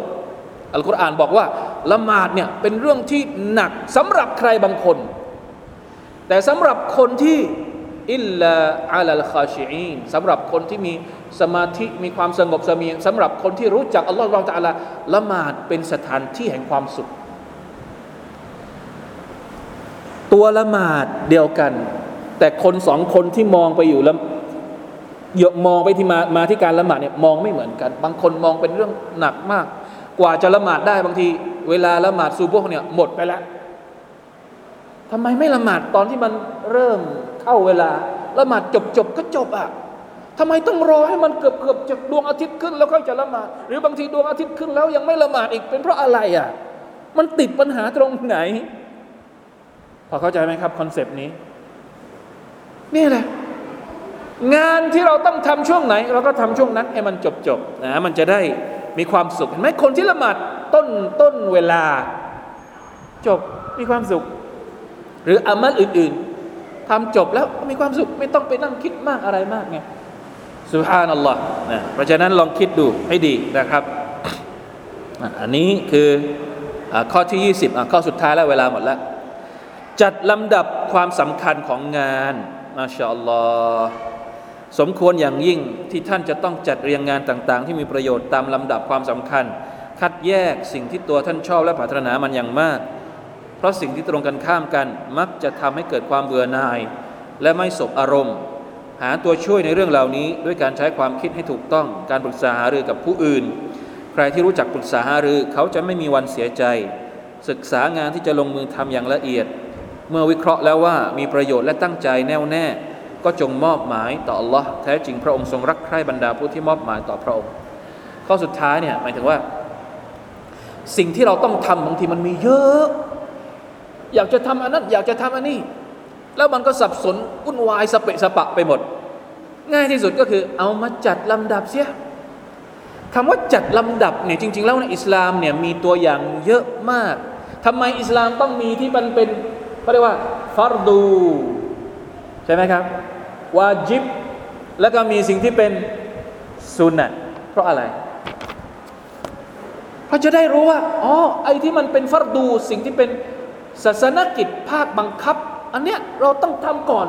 Speaker 1: อัลกุรอานบอกว่าละหมาดเนี่ยเป็นเรื่องที่หนักสำหรับใครบางคน แต่สำหรับคนที่อิลลาอัลลคาชิอีนสำหรับคนที่มีสมาธิมีความสงบเสงี่ยมสำหรับคนที่รู้จักอัลลอฮฺเราตะลาละหมาดเป็นสถานที่แห่งความสุข ตัวละหมาดเดียวกัน แต่คนสองคนที่มองไปอยู่แล้วมองไปที่มามาที่การละหมาดเนี่ยมองไม่เหมือนกัน บางคนมองเป็นเรื่องหนักมาก กว่าจะละหมาดได้บางที เวลาละหมาดซูโบกเนี่ยหมดไปแล้วทำไมไม่ละหมาดตอนที่มันเริ่มเข้าเวลาละหมาดจบจบก็จบอะทำไมต้องรอให้มันเกือบเกือบจะดวงอาทิตย์ขึ้นแล้วค่อยจะละหมาด หรือบางทีดวงอาทิตย์ขึ้นแล้วยังไม่ละหมาดอีกเป็นเพราะอะไรอะมันติดปัญหาตรงไหน พอเข้าใจไหมครับ concept นี้ นี่แหละ งานที่เราต้องทำช่วงไหน เราก็ทำช่วงนั้นให้มันจบจบนะมันจะได้มีความสุขเห็นไหมคนที่ละหมาดต้นต้นเวลา จบมีความสุข หรืออามัลอื่น ๆทำจบแล้วมีความสุขไม่ต้องไปนั่งคิดมากอะไรมากไงสุฮานัลลอฮ์นะเพราะฉะนั้นลองคิดดูให้ดีนะครับ อันนี้คืออข้อที่ 20 ข้อสุดท้ายแล้วเวลาหมดแล้ว จัดลำดับความสำคัญของงานมาชาอัลลอฮ์สมควรอย่างยิ่งที่ท่านจะต้องจัดเรียงงานต่าง ๆ ที่มีประโยชน์ตามลำดับความสำคัญ คัดแยกสิ่งที่ตัวท่านชอบและปรารถนามันอย่างมาก เพราะสิ่งที่ตรงกันข้ามกัน มักจะทำให้เกิดความเบื่อหน่าย และไม่สบอารมณ์ หาตัวช่วยในเรื่องเหล่านี้ ด้วยการใช้ความคิดให้ถูกต้อง การปรึกษาหารือกับผู้อื่น ใครที่รู้จักปรึกษาหารือเขาจะไม่มีวันเสียใจ ศึกษางานที่จะลงมือทำอย่างละเอียด เมื่อวิเคราะห์แล้วว่ามีประโยชน์และตั้งใจแน่วแน่ ก็จงมอบหมายต่อ Allah แท้จริงพระองค์ทรงรักใคร่บรรดาผู้ที่มอบหมายต่อพระองค์ ข้อสุดท้ายเนี่ยหมายถึงว่า สิ่งที่เราต้องทำบางทีมันมีเยอะ อยากจะทำอันนั้นอยากจะทำอันนี้ แล้วมันก็สับสนวุ่นวายสเปะสปะไปหมด ง่ายที่สุดก็คือเอามาจัดลำดับเสียคำว่าจัดลำดับเนี่ยจริง ๆ แล้วในอิสลามเนี่ยมีตัวอย่างเยอะมากทำไมอิสลามต้องมีที่มันเป็น เขาเรียกว่าฟารดู ใช่ไหมครับ วาจิบ แล้วก็มีสิ่งที่เป็นสุนนะเพราะอะไร เพราะจะได้รู้ว่าอ๋อไอ้ที่มันเป็นฟารดู สิ่งที่เป็นศาสนกิจภาคบังคับ อันเนี้ยเราต้องทำก่อน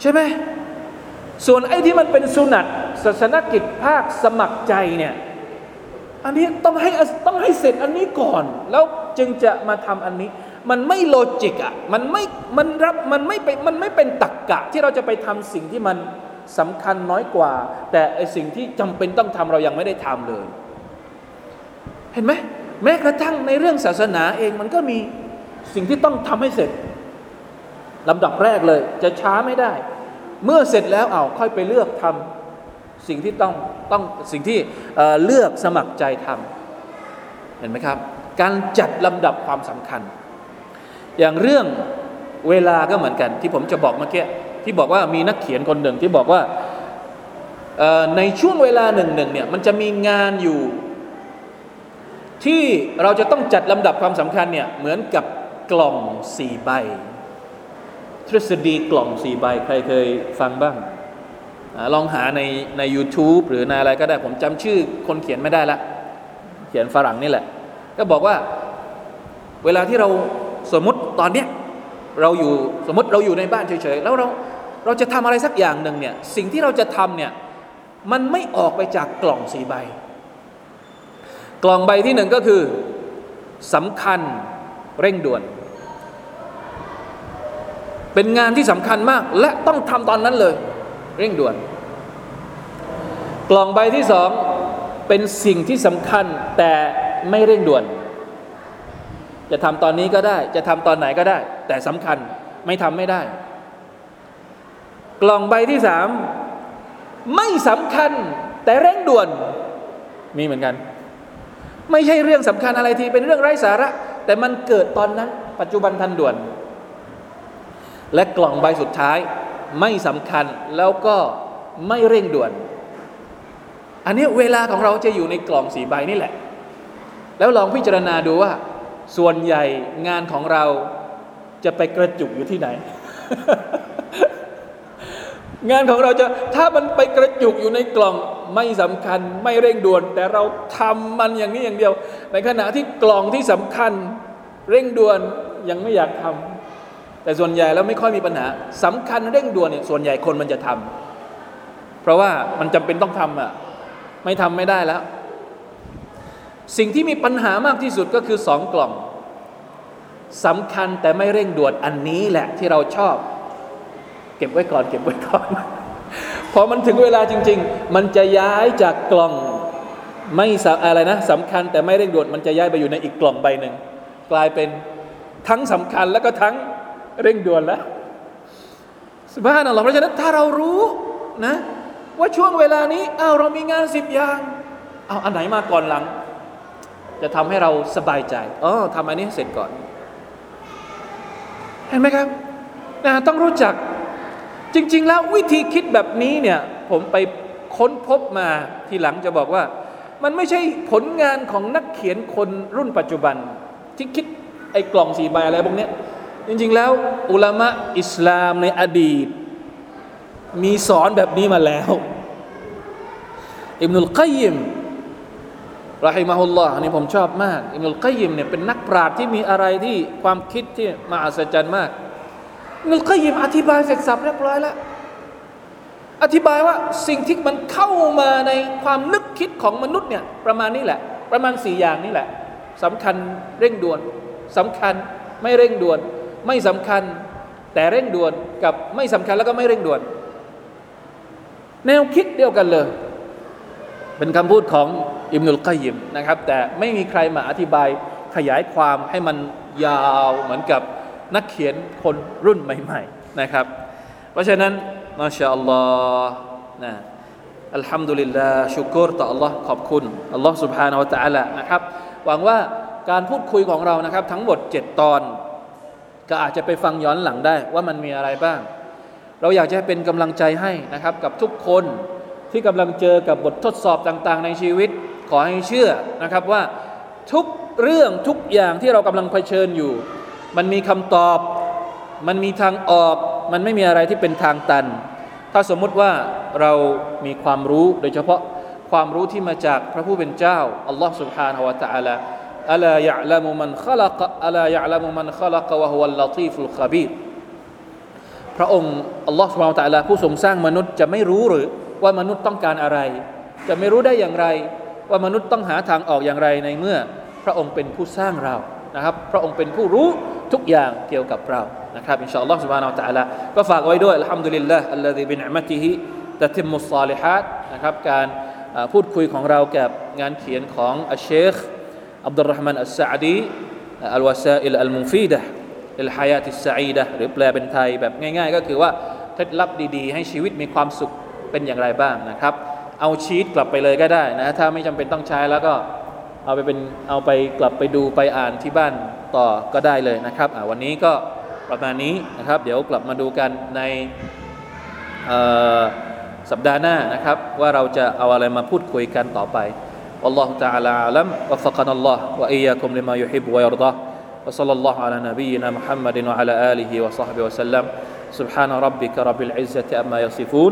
Speaker 1: ใช่ไหมส่วนไอ้ที่มันเป็นสุนัตศาสนกิจภาคสมัครใจเนี่ยอันนี้ต้องให้ต้องให้เสร็จอันนี้ก่อน แล้วจึงจะมาทำอันนี้ มันไม่โลจิกอะมันไม่มันรับมันไม่เป็นมันไม่เป็นตักกะ ที่เราจะไปทำสิ่งที่มันสำคัญน้อยกว่า แต่ไอสิ่งที่จำเป็นต้องทำเรายังไม่ได้ทำเลย เห็นไหมแม้กระทั่งในเรื่องศาสนาเองมันก็มีสิ่งที่ต้องทำให้เสร็จลำดับแรกเลย จะช้าไม่ได้ เมื่อเสร็จแล้วเอาค่อยไปเลือกทำสิ่งที่ต้องต้องสิ่งที่เลือกสมัครใจทำเห็นไหมครับ การจัดลำดับความสำคัญ อย่างเรื่องเวลาก็เหมือนกัน ที่ผมจะบอกเมื่อกี้ที่บอกว่ามีนักเขียนคนหนึ่งที่บอกว่าในช่วงเวลาหนึ่งหนึ่งเนี่ยมันจะมีงานอยู่ ที่เราจะต้องจัดลำดับความสำคัญเนี่ยเหมือนกับกล่องสี่ใบ ทฤษฎีกล่องสี่ใบ ใครเคยฟังบ้างลองหาในใน u t u b e หรือในอะไรก็ได้ผมจำชื่อคนเขียนไม่ได้ละ เขียนฝรั่งนี่แหละ ก็บอกว่าเวลาที่เรา สมมติตอนเนี้ยเราอยู่สมมติเราอยู่ในบ้านเฉยๆแล้วเราเราจะทำอะไรสักอย่างหนึ่งเนี่ยสิ่งที่เราจะทำเนี่ยมันไม่ออกไปจากกล่องสี่ใบ กล่องใบที่หนึ่งก็คือสำคัญเร่งด่วน เป็นงานที่สำคัญมาก และต้องทำตอนนั้นเลย เร่งด่วน กล่องใบที่สองเป็นสิ่งที่สำคัญแต่ไม่เร่งด่วน จะทำตอนนี้ก็ได้ จะทำตอนไหนก็ได้ แต่สำคัญไม่ทำไม่ได้ กล่องใบที่สามไม่สำคัญแต่เร่งด่วนมีเหมือนกัน ไม่ใช่เรื่องสำคัญอะไรทีเป็นเรื่องไร้สาระ แต่มันเกิดตอนนั้น ปัจจุบันทันด่วน และกล่องใบสุดท้ายไม่สำคัญแล้วก็ไม่เร่งด่วน อันนี้เวลาของเราจะอยู่ในกล่องสีใบนี่แหละ แล้วลองพิจารณาดูว่า ส่วนใหญ่งานของเราจะไปกระจุกอยู่ที่ไหน งานของเราจะถ้ามันไปกระจุกอยู่ในกล่องไม่สำคัญไม่เร่งด่วน แต่เราทำมันอย่างนี้อย่างเดียว ในขณะที่กล่องที่สำคัญเร่งด่วนยังไม่อยากทำแต่ส่วนใหญ่แล้วไม่ค่อยมีปัญหาสำคัญเร่งด่วนเนี่ยส่วนใหญ่คนมันจะทำเพราะว่ามันจำเป็นต้องทำอะไม่ทำไม่ได้แล้ว สิ่งที่มีปัญหามากที่สุดก็คือสองกล่องสำคัญแต่ไม่เร่งด่วนอันนี้แหละที่เราชอบ เก็บไว้ก่อน เก็บไว้ก่อนพอมันถึงเวลาจริง ๆ มันจะย้ายจากกล่องไม่อะไรนะสำคัญแต่ไม่เร่งด่วนมันจะย้ายไปอยู่ในอีกกล่องใบหนึ่งกลายเป็นทั้งสำคัญแล้วก็ทั้งเร่งด่วนแล้วสุภาพนัลลอฮ์เพราะฉะนั้นถ้าเรารู้นะ ว่าช่วงเวลานี้อ้าวเรามีงานสิบอย่างเอาอันไหนมาก่อนหลัง จะทำให้เราสบายใจอ๋อทำอันนี้เสร็จก่อน เห็นไหมครับนะต้องรู้จักจริง ๆ แล้ววิธีคิดแบบนี้เนี่ย ผมไปค้นพบมาทีหลังจะบอกว่า มันไม่ใช่ผลงานของนักเขียนคนรุ่นปัจจุบัน ที่คิดไอ้กล่องสีใบอะไรพวกนี้จริง ๆ แล้ว อุลามะอิสลามในอดีต มีสอนแบบนี้มาแล้วอิบนุลกัยยิม รอฮิมาฮุลลอฮ์นี่ผมชอบมาก อิบนุลกัยยิมเนี่ยเป็นนักปราชญ์ที่มีอะไรที่ความคิดที่มหัศจรรย์มากอินุลกยิมอธิบายเสร็จสับเรียบร้อยแล้ว อธิบายว่าสิ่งที่มันเข้ามาในความนึกคิดของมนุษย์เนี่ยประมาณนี้แหละ ประมาณสี่อย่างนี้แหละสำคัญเร่งด่วนสำคัญไม่เร่งด่วน ไม่สำคัญ แต่เร่งด่วนกับไม่สำคัญแล้วก็ไม่เร่งด่วน แนวคิดเดียวกันเลย เป็นคำพูดของ อิมนุลกัยิมนะครับ แต่ไม่มีใครมาอธิบายขยายความให้มันยาวเหมือนกับนักเขียนคนรุ่นใหม่ๆนะครับ เพราะฉะนั้นมาชาอัลลอฮ์นะอัลฮัมดุลิลลาห์ชุกรต่อ Allah ขอบคุณอัลลอฮ์ سبحانه และ تعالى นะครับหวังว่าการพูดคุยของเรานะครับ ทั้งหมด 7 ตอน ก็อาจจะไปฟังย้อนหลังได้ว่ามันมีอะไรบ้าง เราอยากจะเป็นกำลังใจให้นะครับ กับทุกคนที่กำลังเจอกับบททดสอบต่างๆ ในชีวิต ขอให้เชื่อนะครับว่าทุกเรื่องทุกอย่างที่เรากำลังเผชิญอยู่ มันมีคำตอบ มันมีทางออก มันไม่มีอะไรที่เป็นทางตัน ถ้าสมมติว่าเรามีความรู้โดยเฉพาะความรู้ที่มาจากพระผู้เป็นเจ้าอัลลอฮ์ سبحانه และ تعالى อัลายะลามุมันขลักอัลายะลามุมันขลักวะฮุวัลลตีฟุลขบีรพระองค์อัลลอฮ์ سبحانه และ تعالى ผู้ทรงสร้างมนุษย์จะไม่รู้หรือว่ามนุษย์ต้องการอะไร จะไม่รู้ได้อย่างไร ว่ามนุษย์ต้องหาทางออกอย่างไรในเมื่อ พระองค์เป็นผู้สร้างเรา นะครับ พระองค์เป็นผู้รู้ทุกอย่างเกี่ยวกับเรานะครับอินชาอัลลอฮ์ سبحانه และ تعالى ก็ฝากไว้ด้วยอัลฮัมดุลิลลาห์อัลลอฮีบินอัมติฮิตะติมุสซาลิฮัดนะครับการพูดคุยของเรากับงานเขียนของอัชเชคอับดุลรห์มานอัสซาดีอัลวาซาอิลอัลมุฟีดะอิลฮายาติสซาอีดะหรือแปลเป็นไทยแบบง่ายๆ ก็คือว่าเคล็ดลับดีๆ ให้ชีวิตมีความสุขเป็นอย่างไรบ้างนะครับ เอาชีตกลับไปเลยก็ได้นะถ้าไม่จำเป็นต้องใช้แล้วก็เอาไปเป็นเอาไปกลับไปดูไปอ่านที่บ้านต่อก็ได้เลยนะครับวันนี้ก็ประมาณนี้นะครับ เดี๋ยวกลับมาดูกันในสัปดาห์หน้านะครับ ว่าเราจะเอาอะไรมาพูดคุยกันต่อไป والله تعالى أعلم وفقنا الله وإياكم لما يحب ويرضى وصلى الله على نبينا محمد وعلى آله وصحبه وسلم سبحان ربك رب العزة أما يصفون